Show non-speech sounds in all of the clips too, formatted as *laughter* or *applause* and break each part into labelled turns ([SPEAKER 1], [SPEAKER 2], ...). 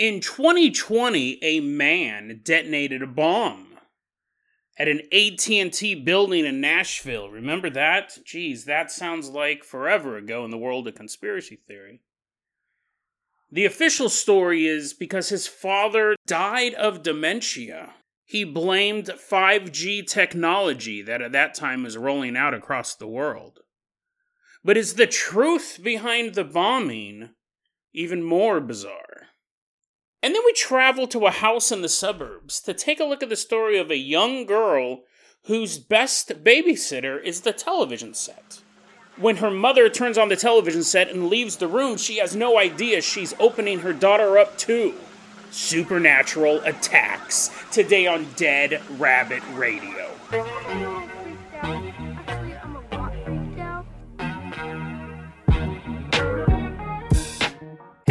[SPEAKER 1] In 2020, a man detonated a bomb at an AT&T building in Nashville. Remember that? Geez, that sounds like forever ago in the world of conspiracy theory. The official story is because his father died of dementia. He blamed 5G technology that at that time was rolling out across the world. But is the truth behind the bombing even more bizarre? And then we travel to a house in the suburbs to take a look at the story of a young girl whose best babysitter is the television set. When her mother turns on the television set and leaves the room, she has no idea she's opening her daughter up to supernatural attacks. Today on Dead Rabbit Radio.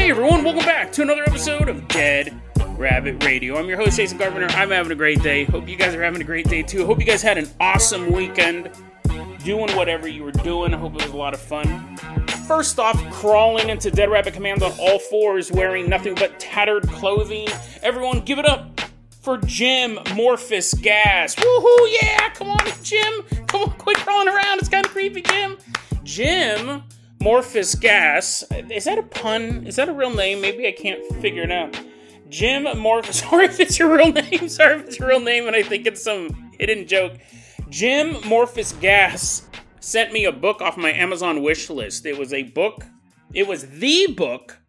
[SPEAKER 1] Hey everyone, welcome back to another episode of Dead Rabbit Radio. I'm your host, Jason Carpenter. I'm having a great day. Hope you guys are having a great day too. Hope you guys had an awesome weekend doing whatever you were doing. I hope it was a lot of fun. First off, crawling into Dead Rabbit Command on all fours, wearing nothing but tattered clothing. Everyone, give it up for Jim Morphus Gas. Woohoo, yeah, come on, Jim. Come on, quit crawling around. It's kind of creepy, Jim. Jim Morphus Gas. Is that a pun? Is that a real name? Maybe I can't figure it out. Jim Morphus. *laughs* Sorry if it's your real name. Sorry if it's your real name and I think it's some hidden joke. Jim Morphus Gas sent me a book off my Amazon wish list. It was a book, it was the book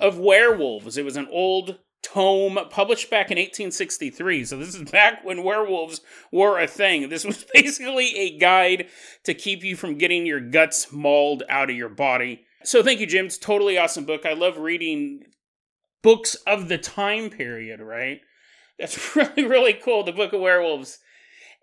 [SPEAKER 1] of werewolves. It was an old tome published back in 1863. So this is back when werewolves were a thing. This was *laughs* basically a guide to keep you from getting your guts mauled out of your body. So thank you, Jim. It's totally awesome book. I love reading books of the time period, right? That's *laughs* really, really cool. The Book of Werewolves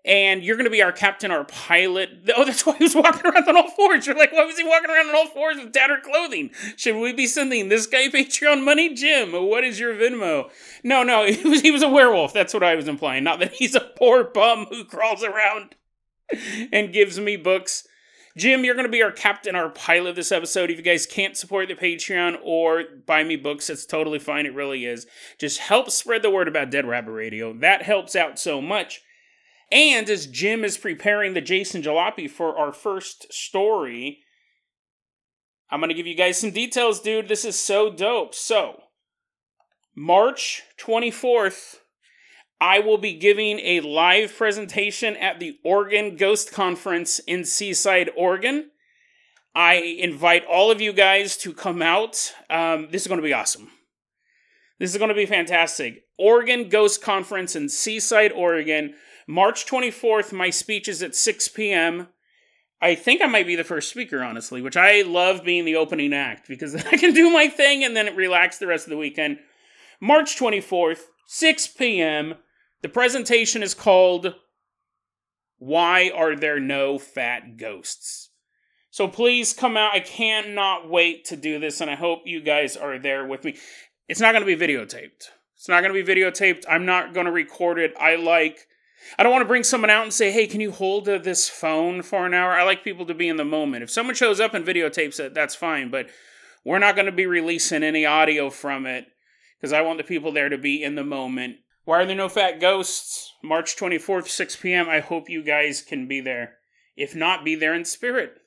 [SPEAKER 1] and you're going to be our captain, our pilot. *laughs* Oh, that's why he was walking around on all fours. You're like, why was he walking around on all fours with tattered clothing? Should we be sending this guy Patreon money, Jim? What is your Venmo? No, no, *laughs* he was he was a werewolf. That's what I was implying. Not that he's a poor bum who crawls around *laughs* and gives me books. Jim, you're going to be our captain, our pilot this episode. If you guys can't support the Patreon or buy me books, it's totally fine. It really is. Just help spread the word about Dead Rabbit Radio. That helps out so much. And as Jim is preparing the Jason Jalopy for our first story, I'm going to give you guys some details, dude. This is so dope. So, March 24th, I will be giving a live presentation at the Oregon Ghost Conference in Seaside, Oregon. I invite all of you guys to come out. Um, this is going to be awesome. This is going to be fantastic. Oregon Ghost Conference in Seaside, Oregon. March 24th, my speech is at 6 p.m. I think I might be the first speaker, honestly, which I love being the opening act because *laughs* I can do my thing and then relax the rest of the weekend. March 24th, 6 p.m. The presentation is called Why Are There No Fat Ghosts? So please come out. I cannot wait to do this, and I hope you guys are there with me. It's not going to be videotaped. It's not going to be videotaped. I'm not going to record it. I like I don't want to bring someone out and say, hey, can you hold this phone for an hour? I like people to be in the moment. If someone shows up and videotapes it, that's fine, but we're not going to be releasing any audio from it because I want the people there to be in the moment. Why are there no fat ghosts? March 24th, 6 p.m. I hope you guys can be there. If not, be there in spirit.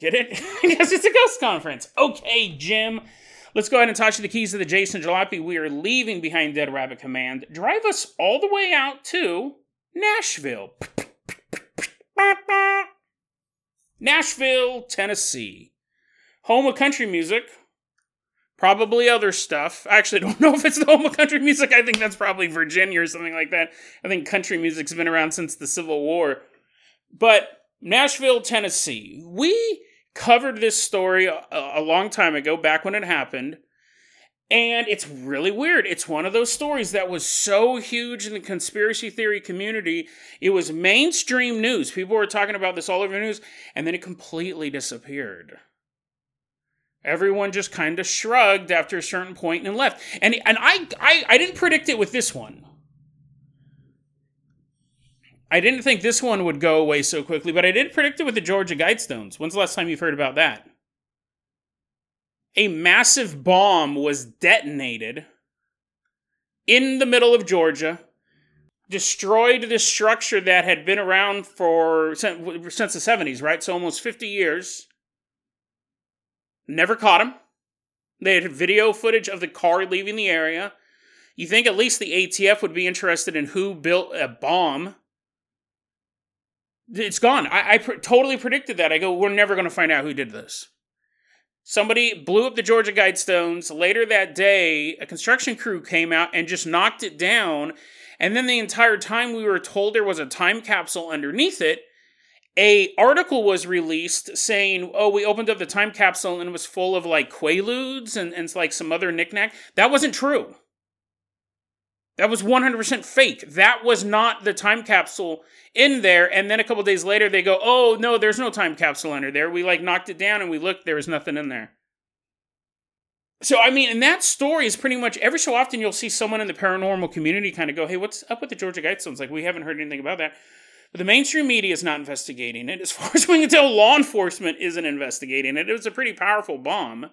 [SPEAKER 1] Get it? *laughs* because it's a ghost conference. Okay, Jim. Let's go ahead and toss you the keys to the Jason Jalopy. We are leaving behind Dead Rabbit Command. Drive us all the way out to Nashville. Nashville, Tennessee. Home of country music. Probably other stuff. I actually *laughs* don't know if it's the home of country music. I think that's probably Virginia or something like that. I think country music's been around since the Civil War. But Nashville, Tennessee. We covered this story a, a long time ago, back when it happened. And it's really weird. It's one of those stories that was so huge in the conspiracy theory community. It was mainstream news. People were talking about this all over the news, and then it completely disappeared. Everyone just kind of shrugged after a certain point and left. And and I, I I didn't predict it with this one. I didn't think this one would go away so quickly, but I did predict it with the Georgia Guidestones. When's the last time you've heard about that? a massive bomb was detonated in the middle of Georgia, destroyed this structure that had been around for since, the 70s, right? So almost 50 years. Never caught him. They had video footage of the car leaving the area. You think at least the ATF would be interested in who built a bomb? It's gone. I, I pr- totally predicted that. I go, we're never going to find out who did this. Somebody blew up the Georgia Guidestones. Later that day, a construction crew came out and just knocked it down. And then the entire time we were told there was a time capsule underneath it, a article was released saying, "Oh, we opened up the time capsule and it was full of like quaaludes and, and like some other knickknack." That wasn't true. That was 100% fake. That was not the time capsule in there. And then a couple days later, they go, "Oh no, there's no time capsule under there. We like knocked it down and we looked, there was nothing in there." So I mean, and that story is pretty much every so often you'll see someone in the paranormal community kind of go, "Hey, what's up with the Georgia Guidestones?" Like we haven't heard anything about that. But the mainstream media is not investigating it. As far as we can tell, law enforcement isn't investigating it. It was a pretty powerful bomb.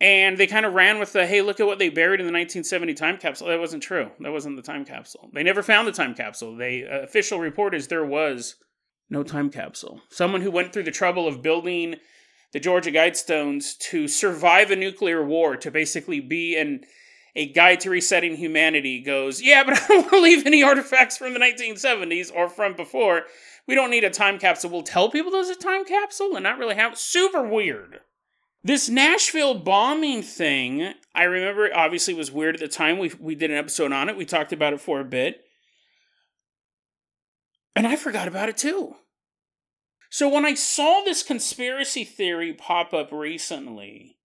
[SPEAKER 1] And they kind of ran with the, hey, look at what they buried in the 1970 time capsule. That wasn't true. That wasn't the time capsule. They never found the time capsule. The uh, official report is there was no time capsule. Someone who went through the trouble of building the Georgia Guidestones to survive a nuclear war, to basically be an a guide to resetting humanity goes, yeah, but *laughs* I don't want to leave any artifacts from the 1970s or from before. We don't need a time capsule. We'll tell people there's a time capsule and not really have super weird. This Nashville bombing thing, I remember obviously was weird at the time. We we did an episode on it. We talked about it for a bit. And I forgot about it too. So when I saw this conspiracy theory pop up recently,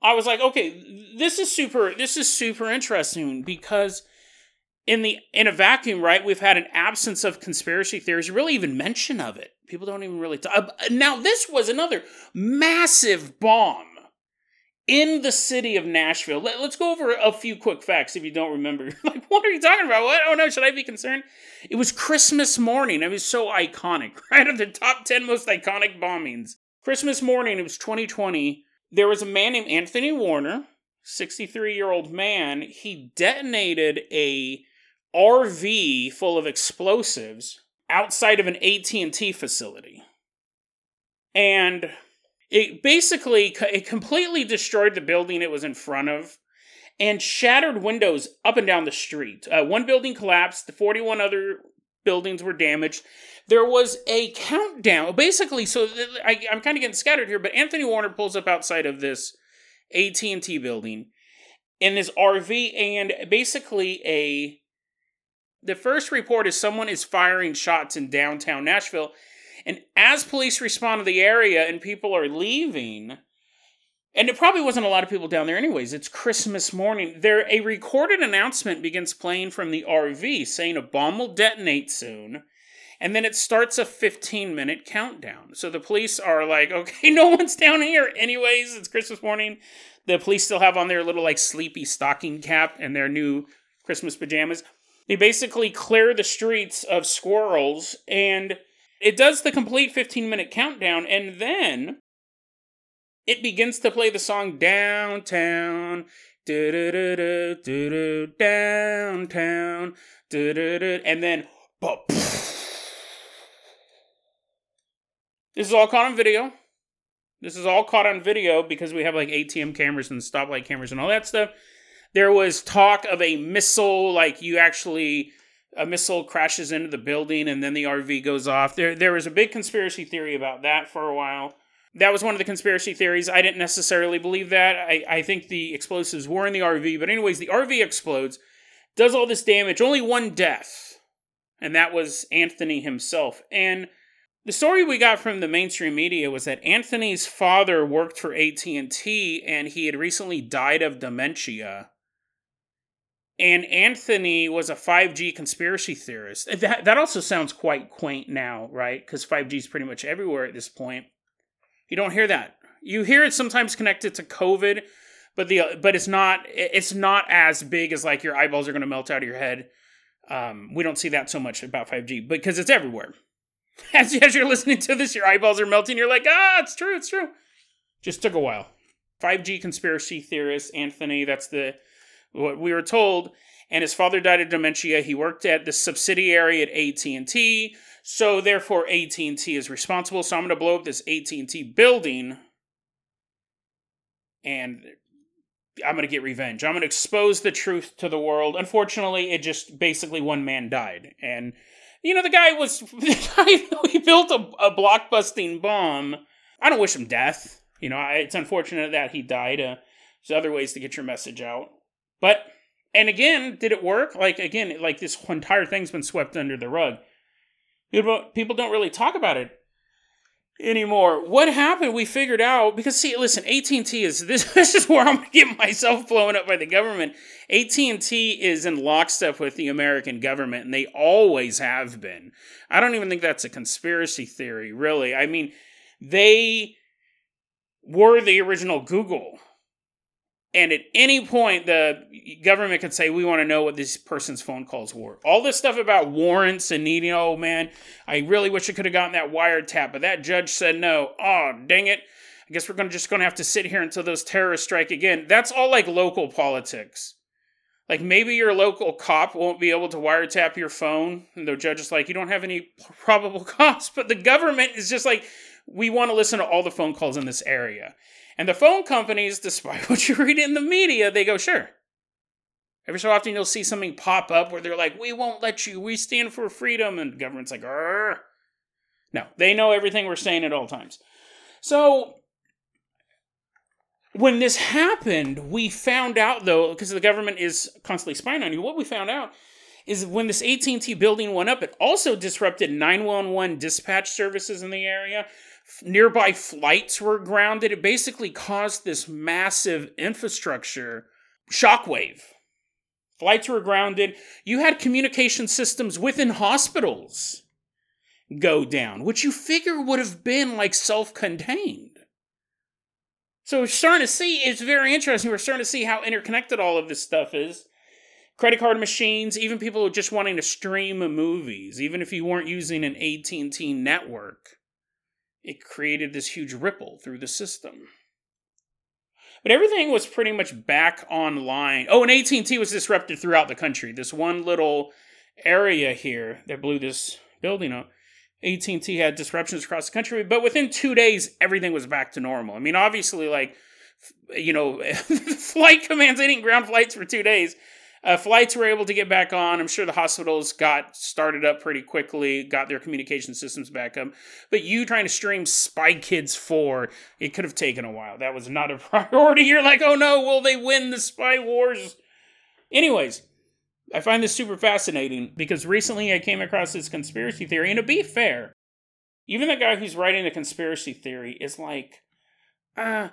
[SPEAKER 1] I was like, okay, this is super this is super interesting because in the in a vacuum, right, we've had an absence of conspiracy theories, really even mention of it. People don't even really talk. Uh, now, this was another massive bomb in the city of Nashville. Let, us go over a few quick facts if you don't remember. *laughs* like, what are you talking about? What? Oh no, should I be concerned? It was Christmas morning. It was so iconic, *laughs* right? Of the top 10 most iconic bombings. Christmas morning, it was 2020 there was a man named Anthony Warner, 63 year old man. He detonated a RV full of explosives outside of an AT&T facility. And it basically it completely destroyed the building it was in front of and shattered windows up and down the street. Uh, one building collapsed, the 41 other buildings were damaged. There was a countdown. Basically, so I, I'm kind of getting scattered here, but Anthony Warner pulls up outside of this AT&T building in this RV, and basically a the first report is someone is firing shots in downtown Nashville, and as police respond to the area and people are leaving, and it probably wasn't a lot of people down there anyways. It's Christmas morning. There a recorded announcement begins playing from the RV saying a bomb will detonate soon. And then it starts a 15 minute countdown. So the police are like, okay, *laughs* no one's down here. Anyways, it's Christmas morning. The police still have on their little like sleepy stocking cap and their new Christmas pajamas. They basically clear the streets of squirrels and it does the complete 15 minute countdown. And then it begins to play the song Downtown. Downtown. And then, this is all caught on video. This is all caught on video because we have like ATM cameras and stoplight cameras and all that stuff. There was talk of a missile, like you actually a missile crashes into the building and then the RV goes off. There there was a big conspiracy theory about that for a while that was one of the conspiracy theories. I didn't necessarily believe that. I, I think the explosives were in the RV. But, anyways, the RV explodes, does all this damage, only one death. And that was Anthony himself. And the story we got from the mainstream media was that Anthony's father worked for AT&T and he had recently died of dementia. And Anthony was a 5G conspiracy theorist. That, that also sounds quite quaint now, right? Because 5G is pretty much everywhere at this point. You don't hear that. You hear it sometimes connected to COVID, but the but it's not it's not as big as like your eyeballs are going to melt out of your head. Um, we don't see that so much about 5G because it's everywhere. *laughs* As, as you're listening to this, your eyeballs are melting. You're like, ah, it's true, it's true. Just took a while. 5G conspiracy theorist Anthony. That's the what we were told. And his father died of dementia. He worked at the subsidiary at AT&T, so therefore AT&T is responsible. So I'm going to blow up this AT&T building and I'm going to get revenge. I'm going to expose the truth to the world. Unfortunately, it just basically one man died. And, you know, the guy was, the *laughs* guy, he built a, a blockbusting bomb. I don't wish him death. You know, it's unfortunate that he died. Uh, there's other ways to get your message out. But, and again, did it work? Like, again, like this entire thing's been swept under the rug. People don't really talk about it anymore. What happened? We figured out because see, listen, AT and T is this. *laughs* This is where I'm gonna get myself blown up by the government. AT and T is in lockstep with the American government, and they always have been. I don't even think that's a conspiracy theory, really. I mean, they were the original Google. And at any point, the government could say, We want to know what this person's phone calls were. All this stuff about warrants and needing, oh man, I really wish I could have gotten that wiretap, but that judge said no. Oh, dang it. I guess we're gonna, just going to have to sit here until those terrorists strike again. That's all like local politics. Like maybe your local cop won't be able to wiretap your phone, and the judge is like, You don't have any probable *laughs* cause. But the government is just like, We want to listen to all the phone calls in this area. And the phone companies, *laughs* despite what you read in the media, they go, sure. Every so often you'll see something pop up where they're like, we won't let you, we stand for freedom. And the government's like, Arr. no, they know everything we're saying at all times. So when this happened, we found out though, because the government is constantly spying on you, what we found out is when this AT&T building went up, it also disrupted 911 dispatch services in the area nearby flights were grounded. It basically caused this massive infrastructure shockwave. Flights were grounded. You had communication systems within hospitals go down, which you figure would have been like self contained. So we're starting to see, it's very interesting. We're starting to see how interconnected all of this stuff is. Credit card machines, even people just wanting to stream movies, even if you weren't using an AT&T network it created this huge ripple through the system. But everything was pretty much back online. Oh, and AT&T was disrupted throughout the country. This one little area here that blew this building up. AT&T had disruptions across the country, but within 2 days everything was back to normal. I mean, obviously like you know, *laughs* flight commands they didn't ground flights for 2 days uh, flights were able to get back on. I'm sure the hospitals got started up pretty quickly, got their communication systems back up. But you trying to stream Spy Kids 4, it could have taken a while. That was not a *laughs* priority. You're like, oh no, will they win the Spy Wars? Anyways, I find this super fascinating because recently I came across this conspiracy theory. And to be fair, even the guy who's writing the conspiracy theory is like, uh,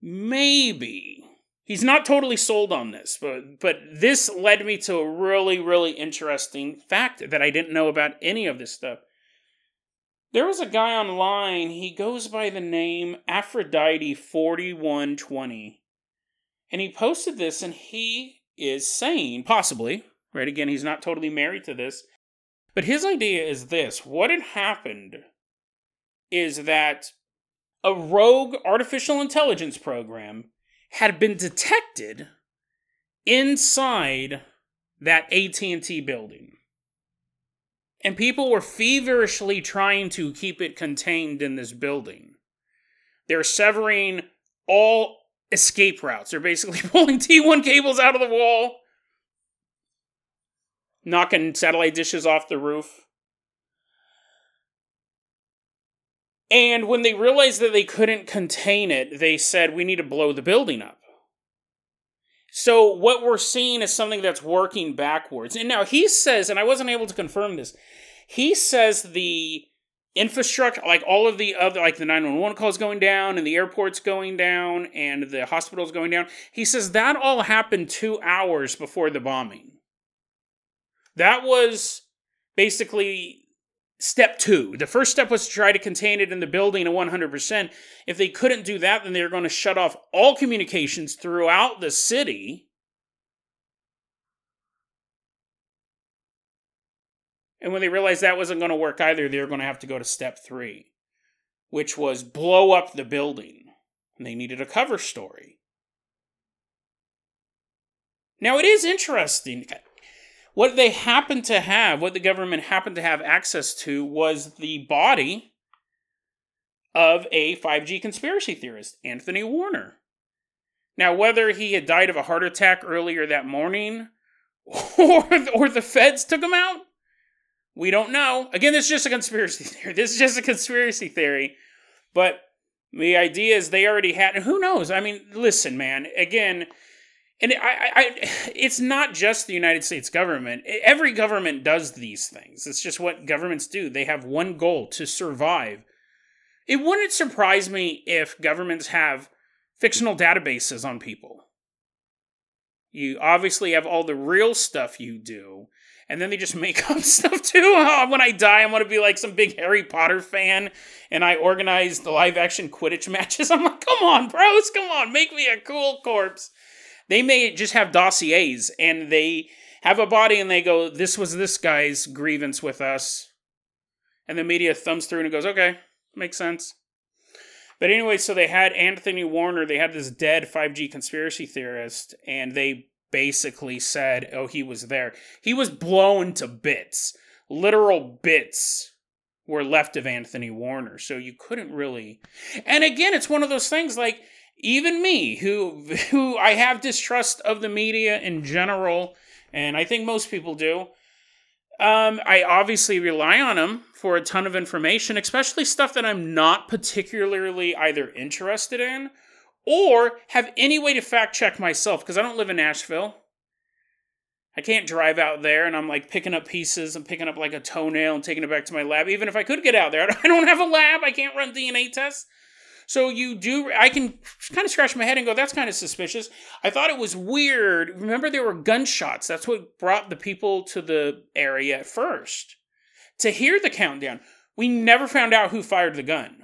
[SPEAKER 1] maybe he's not totally sold on this, but but this led me to a really really interesting fact that I didn't know about any of this stuff. There was a guy online, he goes by the name Aphrodite 4120. And he posted this and he is saying, possibly, right again, he's not totally married to this, but his idea is this what had happened is that a rogue artificial intelligence program had been detected inside that AT&T building. And people were feverishly trying to keep it contained in this building. They're severing all escape routes. They're basically *laughs* pulling T1 cables out of the wall, knocking satellite dishes off the roof. And when they realized that they couldn't contain it, they said, we need to blow the building up. So what we're seeing is something that's working backwards. And now he says, and I wasn't able to confirm this, he says the infrastructure, like all of the other, like the 911 calls going down and the airport's going down and the hospital's going down, he says that all happened two hours before the bombing. That was basically step two. The first step was to try to contain it in the building at 100%. If they couldn't do that, then they were going to shut off all communications throughout the city. And when they realized that wasn't going to work either, they were going to have to go to step three, which was blow up the building. And they needed a cover story. Now, it is interesting. What they happened to have, what the government happened to have access to, was the body of a 5G conspiracy theorist, Anthony Warner. Now, whether he had died of a heart attack earlier that morning *laughs* or, or the feds took him out, we don't know. Again, this is just a conspiracy *laughs* theory. This is just a conspiracy theory. But the idea is they already had. Who knows? I mean, listen, man. Again, and I, I, it's not just the United States government. Every government does these things. It's just what governments do. They have one goal to survive. It wouldn't surprise me if governments have fictional databases on people. You obviously have all the real stuff you do, and then they just *laughs* make up stuff too. *laughs* Oh, when I die, I want to be like some big Harry Potter fan, and I organize the live action Quidditch *laughs* matches. I'm like, come on, bros, come on, make me a cool corpse. They may just have dossiers, and they have a body, and they go, this was this guy's grievance with us. And the media thumbs through and it goes, okay, makes sense. But anyway, so they had Anthony Warner, they had this dead 5G conspiracy theorist, and they basically said, oh, he was there. He was blown to bits. Literal bits were left of Anthony Warner. So you couldn't really. And again, it's one of those things like even me, who who I have distrust of the media in general, and I think most people do. Um, I obviously rely on them for a ton of information, especially stuff that I'm not particularly either interested in or have any way to fact check myself because I don't live in Nashville. I can't drive out there and I'm like picking up pieces and picking up like a toenail and taking it back to my lab. Even if I could get out there, *laughs* I don't have a lab. I can't run DNA tests. So you do, I can kind of scratch my head and go, that's kind of suspicious. I thought it was weird. Remember, there were gunshots. That's what brought the people to the area at first. To hear the countdown, we never found out who fired the gun.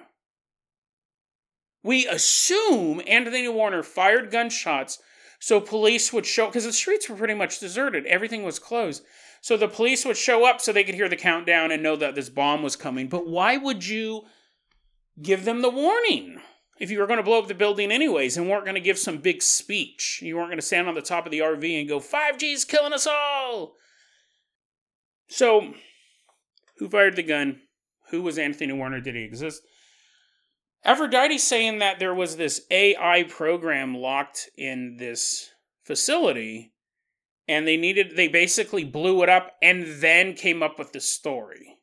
[SPEAKER 1] We assume Anthony Warner fired gunshots so police would show, because the streets were pretty much deserted, everything was closed. So the police would show up so they could hear the countdown and know that this bomb was coming. But why would you give them the warning if you were going to blow up the building anyways and weren't going to give some big speech? You weren't going to stand on the top of the RV and go, 5G's killing us all! So, who fired the gun? Who was Anthony Warner? Did he exist? Aphrodite saying that there was this AI program locked in this facility and they needed they basically blew it up and then came up with the story.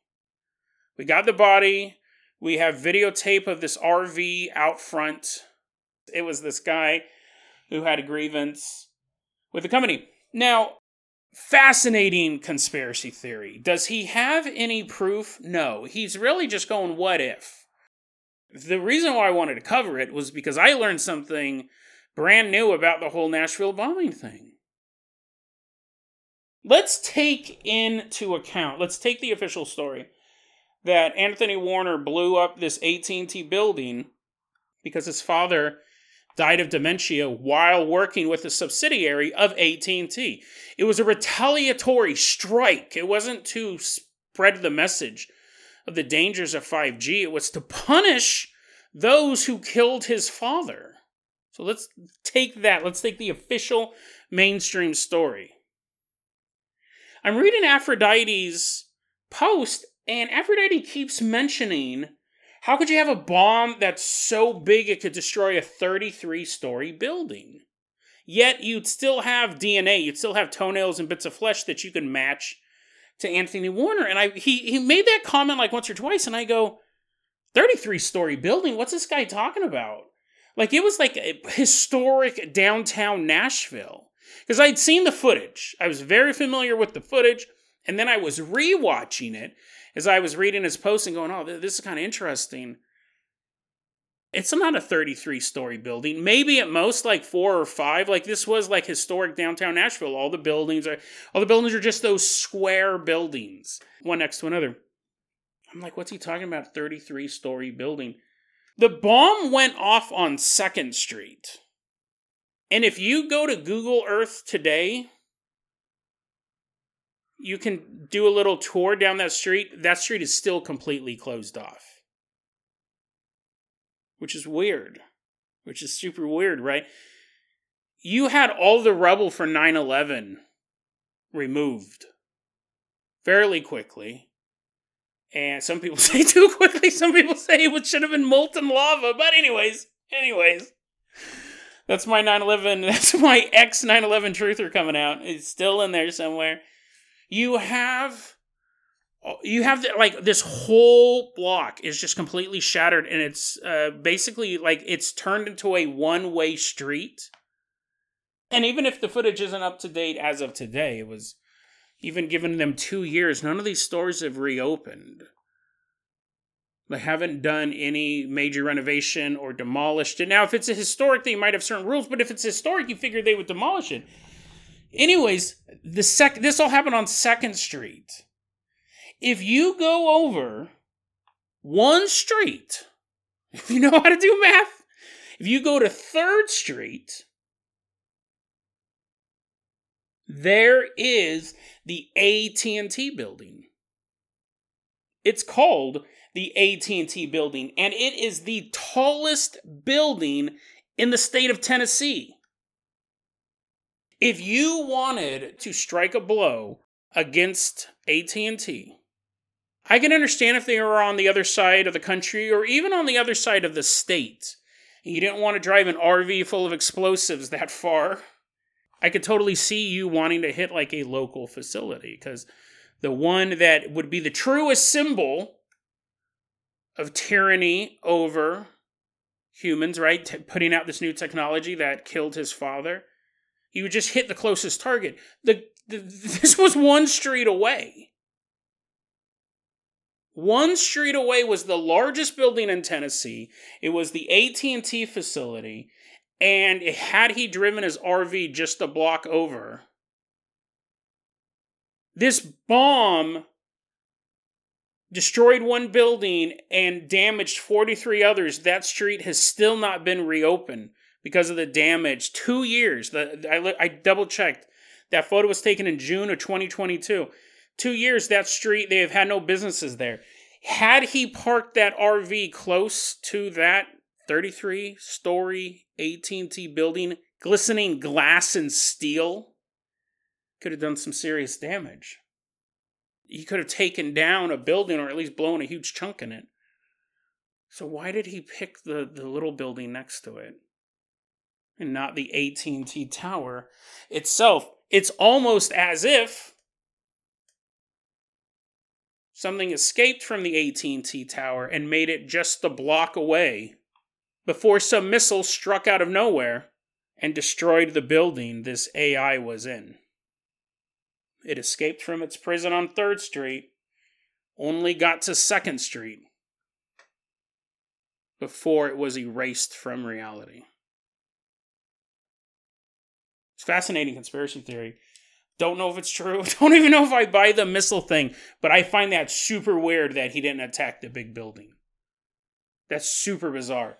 [SPEAKER 1] We got the body, we have videotape of this RV out front. It was this guy who had a grievance with the company. Now, fascinating conspiracy theory. Does he have any proof? No. He's really just going, what if? The reason why I wanted to cover it was because I learned something brand new about the whole Nashville bombing thing. Let's take into account, let's take the official story that Anthony Warner blew up this AT&T building because his father died of dementia while working with a subsidiary of AT&T. It was a retaliatory strike. It wasn't to spread the message of the dangers of 5G. It was to punish those who killed his father. So let's take that. Let's take the official mainstream story. I'm reading Aphrodite's post, and Aphrodite keeps mentioning how could you have a bomb that's so big it could destroy a 33 story building? Yet you'd still have DNA, you'd still have toenails and bits of flesh that you could match to Anthony Warner. And I he he made that comment like once or twice, and I go, 33 story building, what's this guy talking about? Like it was like historic downtown Nashville. Because I'd seen the footage. I was very familiar with the footage, and then I was rewatching it as I was reading his post and going, oh, this is kind of interesting. It's not a 33 story building. Maybe at most like four or five. Like this was like historic downtown Nashville. All the buildings are all the buildings are just those square buildings, one next to another. I'm like, what's he talking about? 33 story building. The bomb went off on 2nd Street. And if you go to Google Earth today, you can do a little tour down that street. That street is still completely closed off which is weird, which is super weird, right? you had all the rubble for 9 11 removed fairly quickly. And some people *laughs* say too quickly, some people say it should have been molten lava. But, anyways, anyways. That's my 9 11. *laughs* That's my ex 9 11 truther coming out. It's still in there somewhere. You have. You have the, like this whole block is just completely shattered, and it's uh, basically like it's turned into a one way street. And even if the footage isn't up to date as of today, it was even given them two years. None of these stores have reopened. They haven't done any major renovation or demolished it. Now, if it's a historic, they might have certain rules, but if it's historic, you figure they would demolish it. Anyways, the sec this all happened on Second Street. If you go over one street, if *laughs* you know how to do math, if you go to Third Street, there is the AT&T building. It's called the AT&T building and it is the tallest building in the state of Tennessee. If you wanted to strike a blow against AT&T, I can understand if they were on the other side of the country or even on the other side of the state. And you didn't want to drive an RV full of explosives that far. I could totally see you wanting to hit like a local facility because the one that would be the truest symbol of tyranny over humans, right? T- putting out this new technology that killed his father. He would just hit the closest target. The, the *laughs* this was one street away. One street away was the largest building in Tennessee. It was the AT&T facility, and had he driven his RV just a block over, this bomb destroyed one building and damaged 43 others. That street has still not been reopened because of the damage. Two years. The, I, I double checked. That photo was taken in June of 2022. Two years, that street, they have had no businesses there. Had he parked that RV close to that 33 story AT&T building, glistening glass and steel, could have done some serious damage he could have taken down a building or at least blown a huge chunk in it. So why did he pick the, the little building next to it? And not the AT&T tower itself. It's almost as if something escaped from the AT&T tower and made it just a block away before some missile struck out of nowhere and destroyed the building this AI was in. It escaped from its prison on 3rd Street, only got to 2nd Street before it was erased from reality. It's fascinating conspiracy theory. Don't know if it's true. *laughs* Don't even know if I buy the missile thing, but I find that super weird that he didn't attack the big building. That's super bizarre.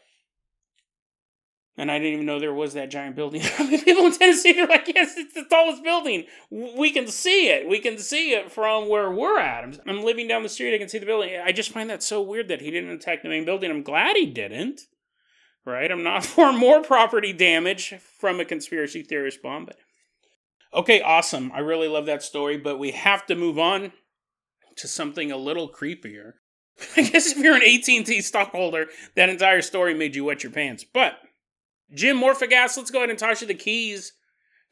[SPEAKER 1] And I didn't even know there was that giant building. *laughs* People in Tennessee, they're like, yes, it's the tallest building. We can see it. We can see it from where we're at. I'm living down the street. I can see the building. I just find that so weird that he didn't attack the main building. I'm glad he didn't. Right? I'm not *laughs* for more property damage from a conspiracy theorist bomb. But okay, awesome. I really love that story, but we have to move on to something a little creepier. *laughs* I guess if you're an AT&T stockholder, that entire story made you wet your pants. But Jim Morphagas, let's go ahead and toss you the keys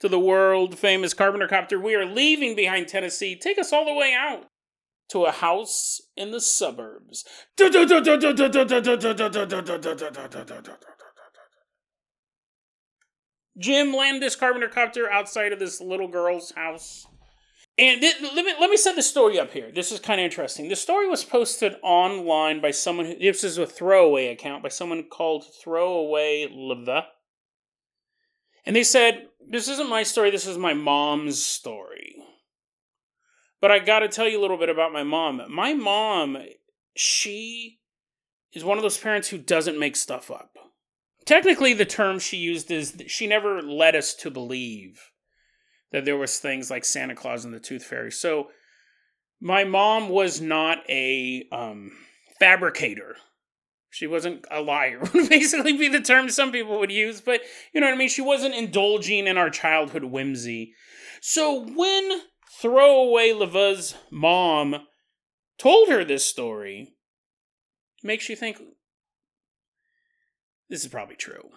[SPEAKER 1] to the world famous Carpenter Copter. We are leaving behind Tennessee. Take us all the way out to a house in the suburbs. Jim Landis Carpenter Copter outside of this little girl's house. And th- let, me, let me set the story up here. This is kind of interesting. The story was posted online by someone, who, this is a throwaway account, by someone called Throwaway Leva. And they said, This isn't my story, this is my mom's story. But I gotta tell you a little bit about my mom. My mom, she is one of those parents who doesn't make stuff up. Technically, the term she used is she never led us to believe that there was things like Santa Claus and the Tooth Fairy. So my mom was not a um, fabricator. She wasn't a liar, *laughs* would basically be the term some people would use, but you know what I mean? She wasn't indulging in our childhood whimsy. So when throwaway Leva's mom told her this story, makes you think this is probably true.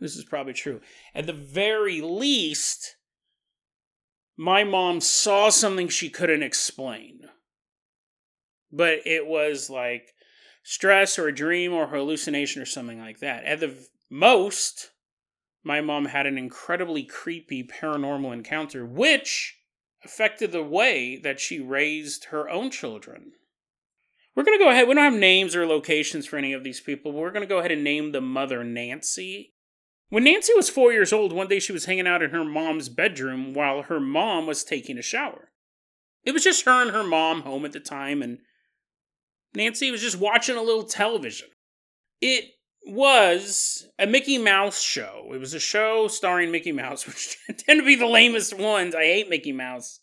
[SPEAKER 1] This is probably true. At the very least, my mom saw something she couldn't explain. But it was like stress or a dream or hallucination or something like that. At the most, my mom had an incredibly creepy paranormal encounter, which affected the way that she raised her own children. We're going to go ahead, we don't have names or locations for any of these people, but we're going to go ahead and name the mother Nancy when Nancy was four years old, one day she was hanging out in her mom's bedroom while her mom was taking a shower. It was just her and her mom home at the time, and Nancy was just watching a little television. It was a Mickey Mouse show. It was a show starring Mickey Mouse, *laughs* which tend to be the lamest ones. I hate Mickey Mouse.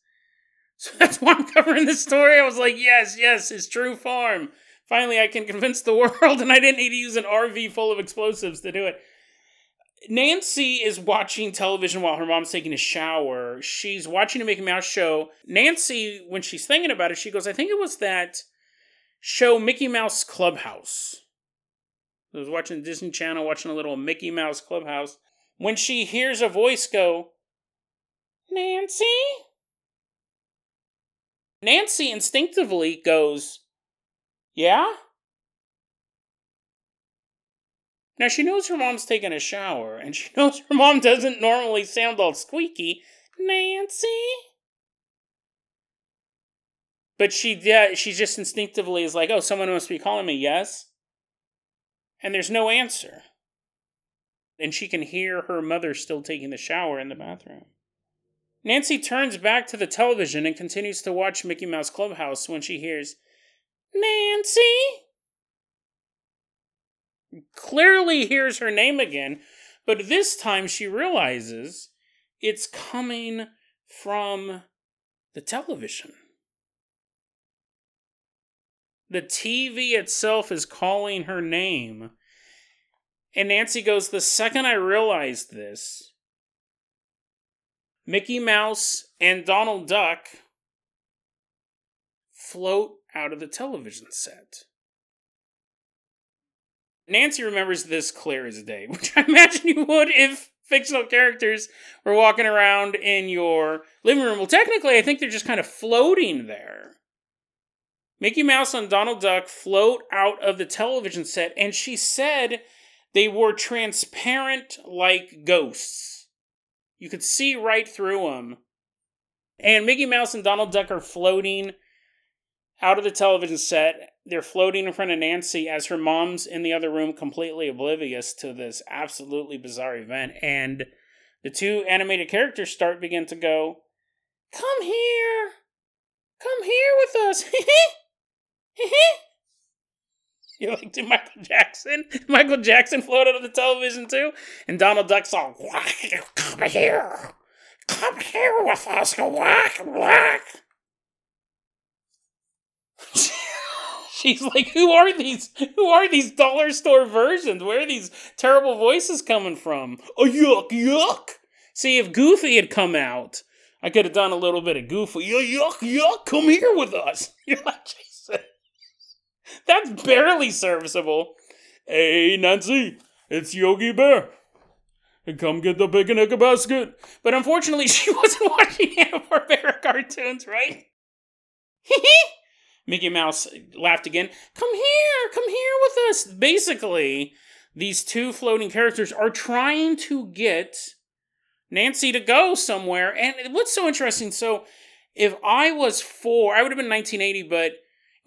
[SPEAKER 1] So *laughs* that's why I'm covering this story. I was like, yes, yes, his true form. Finally, I can convince the *laughs* world, and I didn't need to use an RV full of explosives to do it. Nancy is watching television while her mom's taking a shower. She's watching a Mickey Mouse show. Nancy, when she's thinking about it, she goes, I think it was that show Mickey Mouse Clubhouse. I was watching Disney Channel, watching a little Mickey Mouse Clubhouse. When she hears a voice go, Nancy? Nancy instinctively goes, Yeah? Now she knows her mom's taking a shower, and she *laughs* knows her mom doesn't normally sound all squeaky. Nancy? But she yeah, she just instinctively is like, oh, someone must be calling me, yes? And there's no answer. And she can hear her mother still taking the shower in the bathroom. Nancy turns back to the television and continues to watch Mickey Mouse Clubhouse when she hears, Nancy? clearly hears her name again, but this time she realizes it's coming from the television. The TV itself is calling her name. And Nancy goes, The second I realized this, Mickey Mouse and Donald Duck float out of the television set. Nancy remembers this clear as day, *laughs* which I imagine you would if fictional characters were walking around in your living room. Well, technically, I think they're just kind of floating there. Mickey Mouse and Donald Duck float out of the television set, and she said they were transparent like ghosts. You could see right through them. And Mickey Mouse and Donald Duck are floating out of the television set. They're floating in front of Nancy as her mom's in the other room, completely oblivious to this absolutely bizarre event. And the two animated characters start begin to go, Come here! Come here with us! *laughs* *laughs* you like Michael Jackson? Michael Jackson floated on the television too? And Donald Duck's all, Come here! Come here with us! Whack, whack! *laughs* She's like, who are these? Who are these dollar store versions? Where are these terrible voices coming from? Oh, yuck, yuck. See, if Goofy had come out, I could have done a little bit of Goofy. Yuck, yuck, come here with us. *laughs* You're like. That's barely serviceable. Hey, Nancy, it's Yogi Bear. And come get the picnic basket. But unfortunately, *laughs* she wasn't watching Hanna-Barbera cartoons, right? *laughs* Mickey Mouse laughed again. Come here, come here with us. Basically, these two floating characters are trying to get Nancy to go somewhere. And what's so interesting, so if I was four, I would have been 1980, but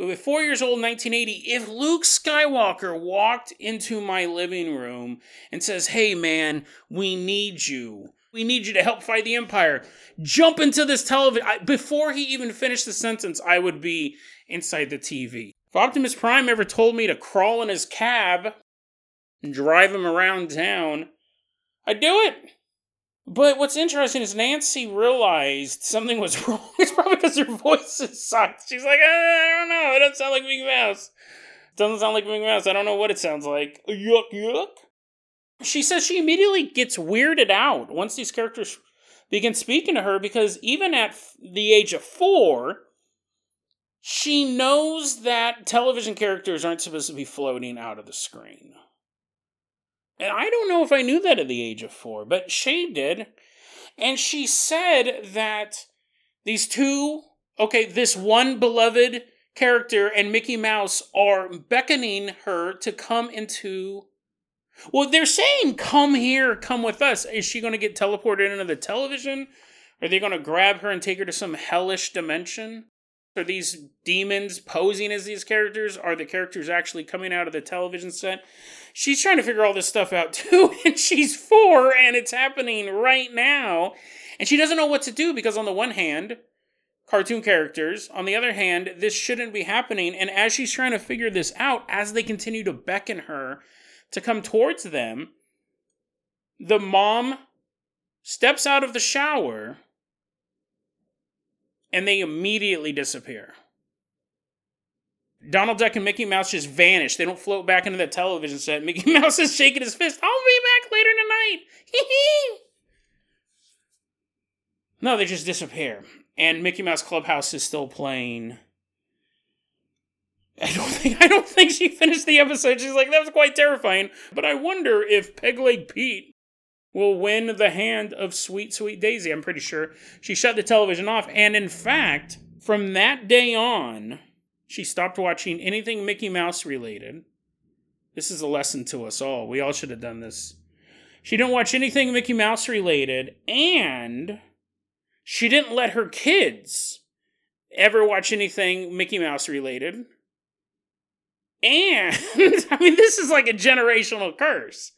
[SPEAKER 1] with four years old, in 1980, if Luke Skywalker walked into my living room and says, Hey man, we need you. We need you to help fight the Empire. Jump into this television. Before he even finished the sentence, I would be inside the TV. If Optimus Prime ever told me to crawl in his cab and drive him around town, I'd do it. But what's interesting is Nancy realized something was *laughs* wrong. It's probably because her voice is sucked. She's like, ah, I don't know, it doesn't sound like Mickey Mouse. It Doesn't sound like Mickey Mouse. I don't know what it sounds like. Yuck, yuck. She says she immediately gets weirded out once these characters begin speaking to her because even at the age of four, she knows that television characters aren't supposed to be floating out of the screen. And I don't know if I knew that at the age of four, but she did. And she said that these two, okay, this one beloved character and Mickey Mouse are beckoning her to come into. Well, they're saying, come here, come with us. Is she going to get teleported into the television? Are they going to grab her and take her to some hellish dimension? Are these demons posing as these characters? Are the characters actually coming out of the television set? She's trying to figure all this stuff out *laughs* too, and she's four, and it's happening right now. And she doesn't know what to do because, on the one hand, cartoon characters. On the other hand, this shouldn't be happening. And as she's trying to figure this out, as they continue to beckon her to come towards them, the mom steps out of the shower and they immediately disappear. Donald Duck and Mickey Mouse just vanish. They don't float back into the television set. *laughs* Mickey Mouse is shaking his fist. I'll be back later tonight. *laughs* no, they just disappear. And Mickey Mouse Clubhouse is still playing. I don't *laughs* think I don't think she finished the episode. She's like, that was quite terrifying. But I wonder if Pegleg Pete will win the hand of Sweet Sweet Daisy. I'm pretty sure she shut the television off. And in fact, from that day on, she stopped watching anything Mickey Mouse related. This is a lesson to us all. We all should have done this. She didn't watch anything Mickey Mouse related, and she didn't let her kids ever watch anything Mickey Mouse related. And, *laughs* I mean, this is like a generational curse.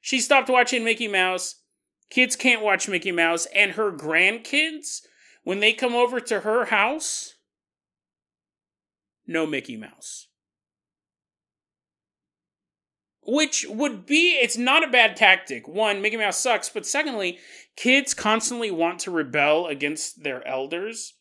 [SPEAKER 1] She stopped watching Mickey Mouse. Kids can't watch Mickey Mouse. And her grandkids, when they come over to her house, no Mickey Mouse. Which would be, it's not a bad tactic. One, Mickey Mouse sucks. But secondly, kids constantly want to rebel against their elders.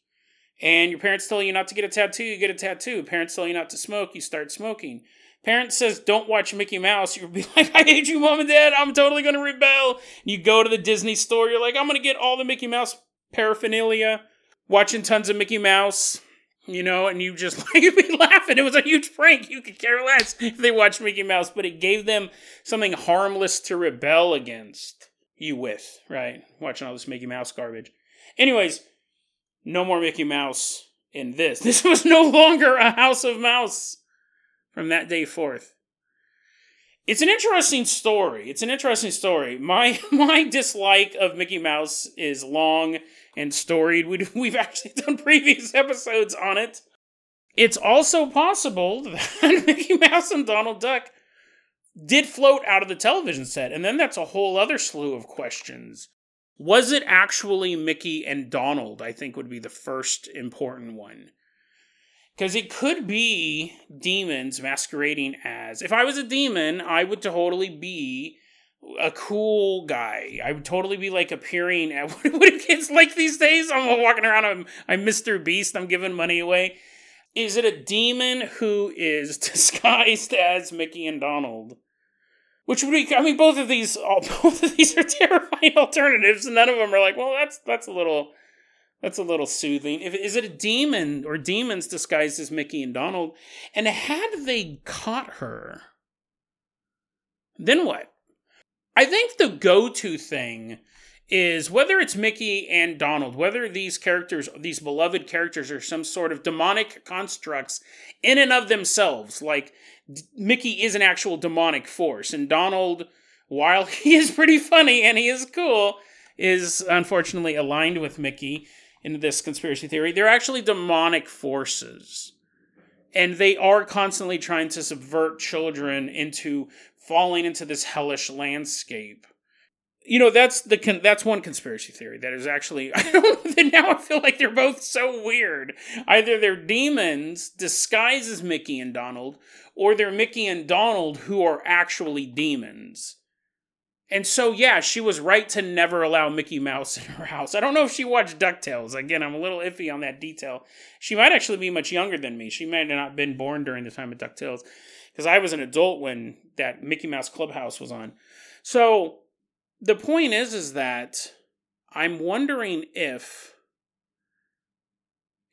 [SPEAKER 1] And your parents tell you not to get a tattoo, you get a tattoo. Parents tell you not to smoke, you start smoking. Parents says don't watch Mickey Mouse, you'll be *laughs* like, I hate you, mom and dad. I'm totally gonna rebel. You go to the Disney store, you're like, I'm gonna get all the Mickey Mouse paraphernalia, watching tons of Mickey Mouse, you know, and you just *laughs* like be laughing. It was a huge prank. You could care less if they watched Mickey Mouse, but it gave them something harmless to rebel against you with, right? Watching all this Mickey Mouse garbage. Anyways, no more Mickey Mouse in this. *laughs* This was no longer a House of Mouse from that day forth. It's an interesting story. It's an interesting story. My *laughs* my dislike of Mickey Mouse is long and storied. We *laughs* we've actually done previous episodes on it. It's also possible *laughs* that Mickey Mouse and Donald Duck did float out of the television set, and then that's a whole other slew of questions. Was it actually Mickey and Donald? I think would be the first important one. Because it could be demons masquerading as. If I was a demon, I would totally be a cool guy. I would totally be like appearing at *laughs* what do kids like these days? I'm walking around. I'm I'm Mr. Beast. I'm giving money away. Is it a demon who is *laughs* disguised as Mickey and Donald? Which would be, I mean, both of these, all, *laughs* both of these are terrifying alternatives, and none of them are like, well, that's that's a little that's a little soothing. If, is it a demon or demons disguised as Mickey and Donald? And had they caught her, then what? I think the go to thing is whether it's Mickey and Donald, whether these characters, these beloved characters, are some sort of demonic constructs in and of themselves. Like Mickey is an actual demonic force, and Donald, while *laughs* he is pretty funny and he is cool, is unfortunately aligned with Mickey in this conspiracy theory. They're actually demonic forces. And they are constantly trying to subvert children into falling into this hellish landscape. You know, that's the con- that's one conspiracy theory that is actually *laughs* I don't now I feel like they're both so weird. Either they're demons disguised as Mickey and Donald, or they're Mickey and Donald who are actually demons. And so, yeah, she was right to never allow Mickey Mouse in her house. I don't know if she watched DuckTales. Again, I'm a little iffy on that detail. She might actually be much younger than me. She might have not been born during the time of DuckTales. Because I was an adult when that Mickey Mouse Clubhouse was on. So the point is, is that I'm wondering if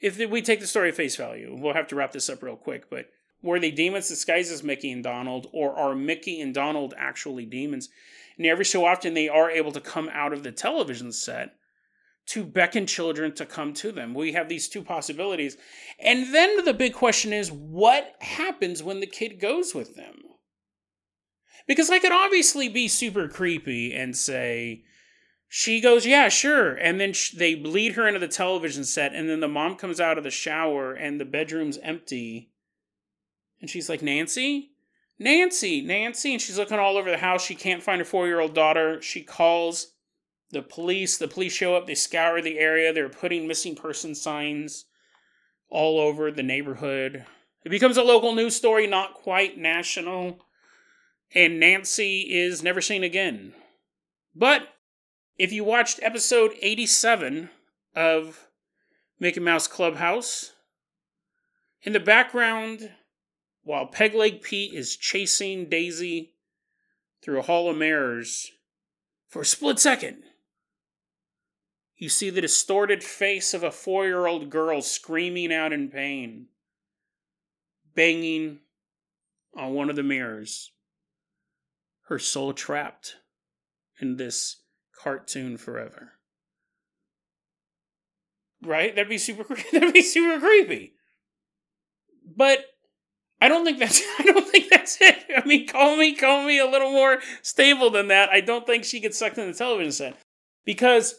[SPEAKER 1] if we take the story at face value, we'll have to wrap this up real quick, but were they demons disguised as Mickey and Donald, or are Mickey and Donald actually demons? And every so often they are able to come out of the television set to beckon children to come to them. We have these two possibilities. And then the big question is what happens when the kid goes with them? Because I could obviously be super creepy and say, she goes, Yeah, sure. And then sh- they lead her into the television set, and then the mom comes out of the shower, and the bedroom's empty. And she's like, Nancy? Nancy, Nancy. And she's looking all over the house. She can't find her four year old daughter. She calls the police. The police show up. They scour the area. They're putting missing person signs all over the neighborhood. It becomes a local news story, not quite national. And Nancy is never seen again. But if you watched episode 87 of Mickey Mouse Clubhouse, in the background, while Pegleg Pete is chasing Daisy through a hall of mirrors, for a split second, you see the distorted face of a four year old girl screaming out in pain, banging on one of the mirrors, her soul trapped in this cartoon forever. Right? That'd be super. *laughs* That'd be super creepy. But I don't think that's. *laughs* I don't think that's it. I mean, call me, call me a little more stable than that. I don't think she gets sucked in the television set because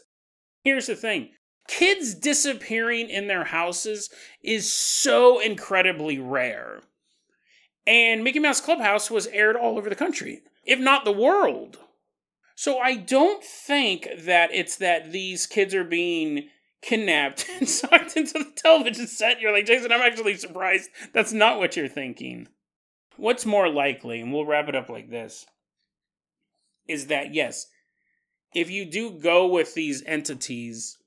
[SPEAKER 1] here's the thing: kids disappearing in their houses is so incredibly rare. And Mickey Mouse Clubhouse was aired all over the country, if not the world. So I don't think that it's that these kids are being kidnapped *laughs* and sucked into the television set. You're like, Jason, I'm actually surprised that's not what you're thinking. What's more likely, and we'll wrap it up like this, is that yes, if you do go with these entities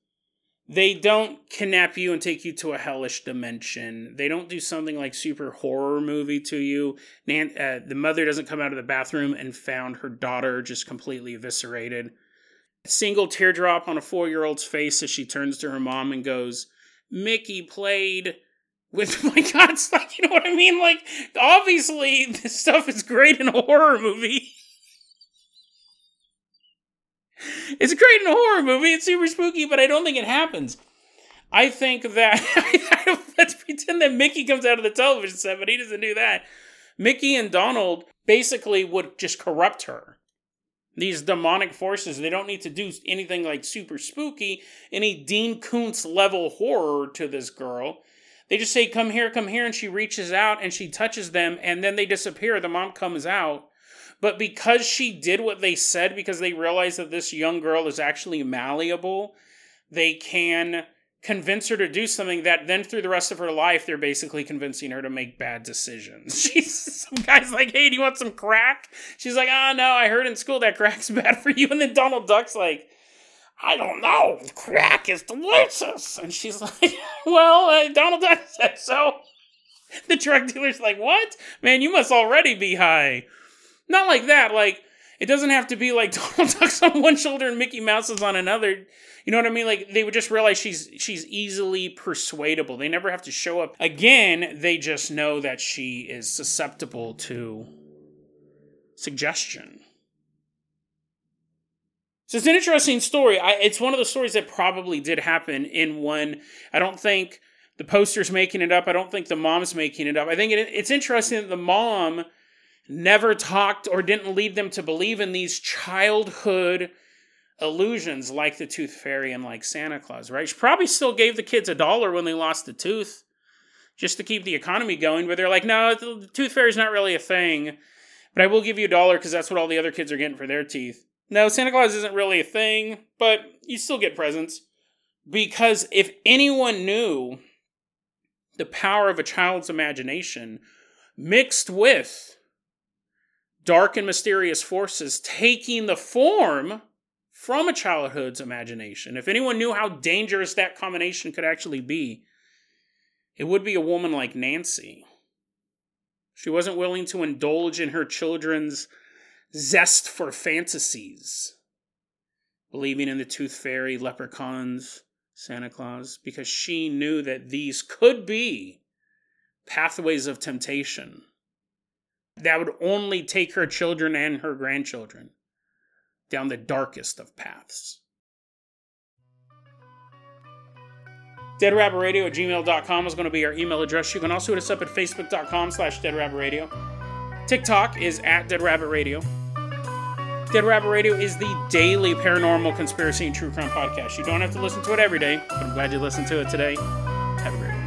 [SPEAKER 1] they don't kidnap you and take you to a hellish dimension. They don't do something like super horror movie to you. Nan- uh, the mother doesn't come out of the bathroom and found her daughter just completely eviscerated. A single teardrop on a four year old's face as she turns to her mom and goes, Mickey played with *laughs* my God, like, you know what I mean? Like, obviously, this stuff is great in a horror movie. *laughs* It's great in a horror movie. It's super spooky, but I don't think it happens. I think that *laughs* let's pretend that Mickey comes out of the television set, but he doesn't do that. Mickey and Donald basically would just corrupt her. These demonic forces, they don't need to do anything like super spooky, any Dean Koontz level horror to this girl. They just say, Come here, come here, and she reaches out and she touches them, and then they disappear. The mom comes out but because she did what they said, because they realized that this young girl is actually malleable, they can convince her to do something that then through the rest of her life they're basically convincing her to make bad decisions. *laughs* She's some guy's like, "Hey, do you want some crack?" She's like, "Ah, oh, no, I heard in school that crack's *laughs* bad for you." And then Donald Duck's like, "I don't know, crack is delicious." And she's *laughs* like, "Well, uh, Donald Duck said so." The drug dealer's like, "What? Man, you must already be high." Not like that. Like it doesn't have to be like *laughs* Donald Duck's on one shoulder and Mickey Mouse is on another. You know what I mean? Like they would just realize she's she's easily persuadable. They never have to show up again. They just know that she is susceptible to suggestion. So it's an interesting story. I, it's one of the stories that probably did happen in one. I don't think the poster's making it up. I don't think the mom's making it up. I think it, it's interesting that the mom never talked or didn't lead them to believe in these childhood illusions like the tooth fairy and like Santa Claus, right? She probably still gave the kids a dollar when they lost the tooth just to keep the economy going, but they're like, no, the tooth fairy's not really a thing, but I will give you a dollar because that's what all the other kids are getting for their teeth. No, Santa Claus isn't really a thing, but you still get presents. Because if anyone knew the power of a child's imagination mixed with dark and mysterious forces taking the form from a childhood's imagination. If anyone knew how dangerous that combination could actually be, it would be a woman like Nancy. She wasn't willing to indulge in her children's zest for fantasies, believing in the tooth fairy, leprechauns, Santa Claus, because she knew that these could be pathways of temptation that would only take her children and her grandchildren down the darkest of paths. deadrabbitradio at gmail.com is going to be our email address. You can also hit us up at facebook.com slash deadrabbitradio. TikTok is at Dead Rabbit Radio. Dead Rabbit Radio is the daily paranormal conspiracy and true crime podcast. You don't have to listen to it every day, but I'm glad you listened to it today. Have a great day.